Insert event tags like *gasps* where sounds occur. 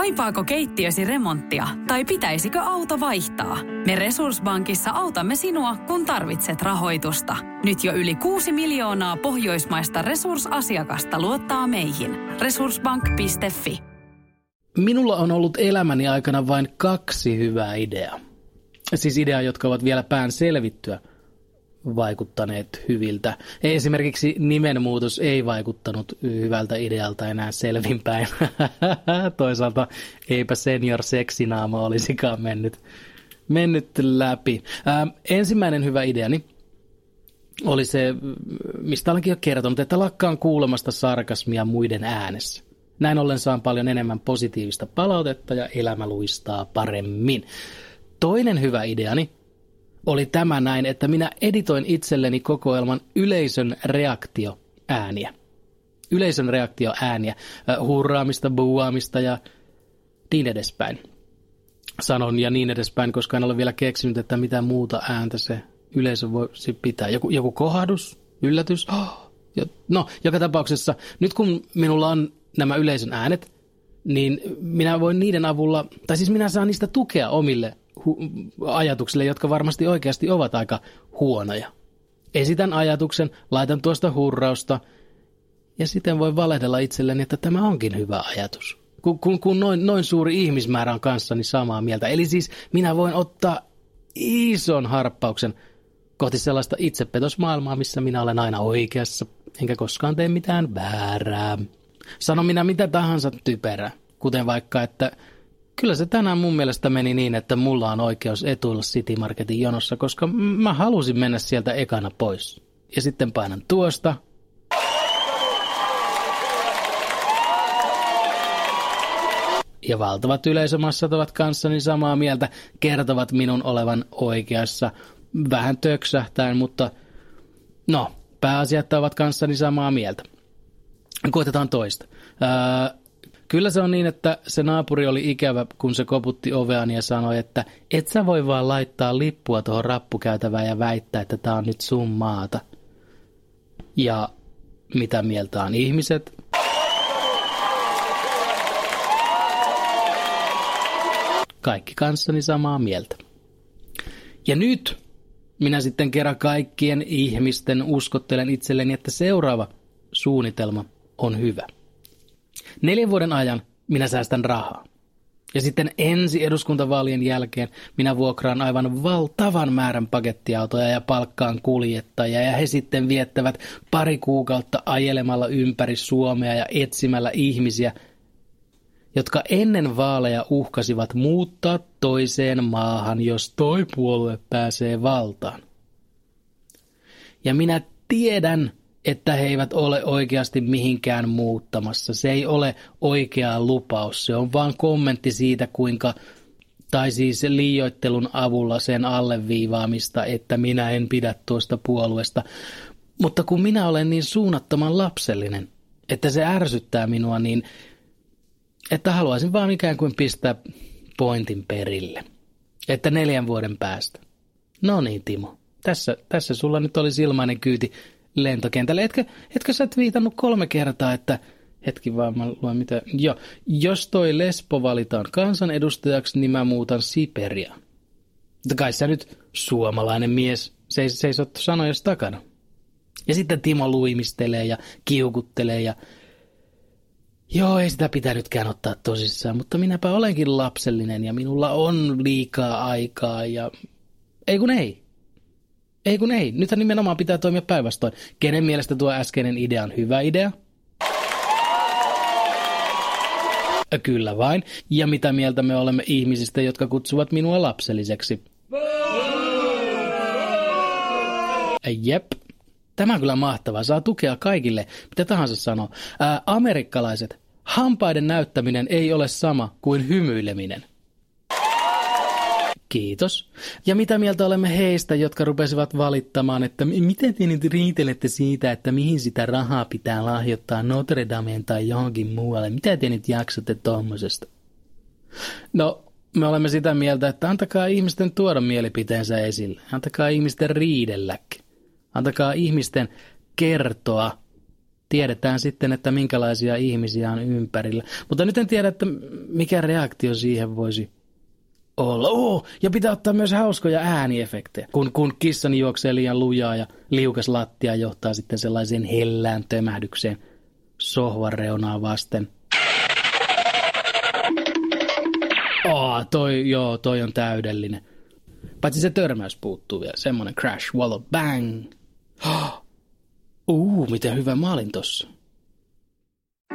Kaipaako keittiösi remonttia tai pitäisikö auto vaihtaa? Me Resurssbankissa autamme sinua, kun tarvitset rahoitusta. Nyt jo yli 6 miljoonaa pohjoismaista resursasiakasta luottaa meihin. Resurssbank.fi Minulla on ollut elämäni aikana vain kaksi hyvää ideaa. Siis ideaa, jotka ovat vielä pään selvittyä vaikuttaneet hyviltä. Esimerkiksi nimenmuutos ei vaikuttanut hyvältä idealta enää selvinpäin. *laughs* Toisaalta eipä senior seksinaama olisikaan mennyt, mennyt läpi. Ää, ensimmäinen hyvä ideani oli se, mistä olenkin jo kertonut, että lakkaan kuulemasta sarkasmia muiden äänessä. Näin ollen saan paljon enemmän positiivista palautetta ja elämä luistaa paremmin. Toinen hyvä ideani oli tämä näin, että minä editoin itselleni kokoelman yleisön reaktio ääniä. Yleisön reaktio ääniä, hurraamista, buuaamista ja niin edespäin. Sanon ja niin edespäin, koska en ole vielä keksinyt, että mitä muuta ääntä se yleisö voisi pitää. Joku, joku kohdus, yllätys. *gasps* Oh, no, joka tapauksessa, nyt kun minulla on nämä yleisön äänet, niin minä voin niiden avulla, tai siis minä saan niistä tukea omille hu- ajatuksille, jotka varmasti oikeasti ovat aika huonoja. Esitän ajatuksen, laitan tuosta hurrausta ja sitten voi valehdella itselleni, että tämä onkin hyvä ajatus. Kun, kun, kun noin, noin suuri ihmismäärä on kanssani samaa mieltä. Eli siis minä voin ottaa ison harppauksen kohti sellaista itsepetosmaailmaa, missä minä olen aina oikeassa, enkä koskaan tee mitään väärää. Sano minä mitä tahansa typerää, kuten vaikka, että Kyllä se tänään mun mielestä meni niin, että mulla on oikeus etuilla City Marketin jonossa, koska mä halusin mennä sieltä ekana pois. Ja sitten painan tuosta. Ja valtavat yleisömassat ovat kanssani samaa mieltä, kertovat minun olevan oikeassa. Vähän töksähtäen, mutta no, pääasiat ovat kanssani samaa mieltä. Koitetaan toista. Öö, Kyllä se on niin, että se naapuri oli ikävä, kun se koputti oveani ja sanoi, että et sä voi vaan laittaa lippua tuohon rappukäytävään ja väittää, että tää on nyt sun maata. Ja mitä mieltä on ihmiset? Kaikki kanssani samaa mieltä. Ja nyt minä sitten kerran kaikkien ihmisten uskottelen itselleni, että seuraava suunnitelma on hyvä. Neljän vuoden ajan minä säästän rahaa. Ja sitten ensi eduskuntavaalien jälkeen minä vuokraan aivan valtavan määrän pakettiautoja ja palkkaan kuljettajia ja he sitten viettävät pari kuukautta ajelemalla ympäri Suomea ja etsimällä ihmisiä, jotka ennen vaaleja uhkasivat muuttaa toiseen maahan, jos toi puolue pääsee valtaan. Ja minä tiedän, että he eivät ole oikeasti mihinkään muuttamassa. Se ei ole oikea lupaus, se on vain kommentti siitä, kuinka, tai siis liioittelun avulla sen alleviivaamista, että minä en pidä tuosta puolueesta. Mutta kun minä olen niin suunnattoman lapsellinen, että se ärsyttää minua, niin että haluaisin vaan ikään kuin pistää pointin perille. Että neljän vuoden päästä. No niin, Timo. Tässä, tässä sulla nyt oli ilmainen kyyti lentokentälle. Etkö, etkö sä viitannut kolme kertaa, että hetki vaan mä luen mitä. Joo, jos toi Lespo valitaan kansanedustajaksi, niin mä muutan Siperiaan. Mutta kai sä nyt suomalainen mies seis, seisot sanoja takana. Ja sitten Timo luimistelee ja kiukuttelee ja Joo, ei sitä pitänytkään ottaa tosissaan, mutta minäpä olenkin lapsellinen ja minulla on liikaa aikaa ja... Ei kun ei. Ei kun ei. Nythän nimenomaan pitää toimia päinvastoin. Kenen mielestä tuo äskeinen idea on hyvä idea? Kyllä vain. Ja mitä mieltä me olemme ihmisistä, jotka kutsuvat minua lapselliseksi? Jep. Tämä on kyllä mahtavaa. Saa tukea kaikille, mitä tahansa sanoo. Ää, amerikkalaiset. Hampaiden näyttäminen ei ole sama kuin hymyileminen. Kiitos. Ja mitä mieltä olemme heistä, jotka rupesivat valittamaan, että miten te nyt riitelette siitä, että mihin sitä rahaa pitää lahjoittaa Notre Dameen tai johonkin muualle? Mitä te nyt jaksatte tuommoisesta? No, me olemme sitä mieltä, että antakaa ihmisten tuoda mielipiteensä esille. Antakaa ihmisten riidelläkin. Antakaa ihmisten kertoa tiedetään sitten, että minkälaisia ihmisiä on ympärillä. Mutta nyt en tiedä, että mikä reaktio siihen voisi olla. Oh, ja pitää ottaa myös hauskoja ääniefektejä. Kun, kun kissani juoksee liian lujaa ja liukas lattia johtaa sitten sellaiseen hellään tömähdykseen sohvan reunaa vasten. Oh, toi, joo, toi on täydellinen. Paitsi se törmäys puuttuu vielä. Semmonen crash, wallow, bang. *gasps* Oh. Uh, miten hyvä mä olin tossa.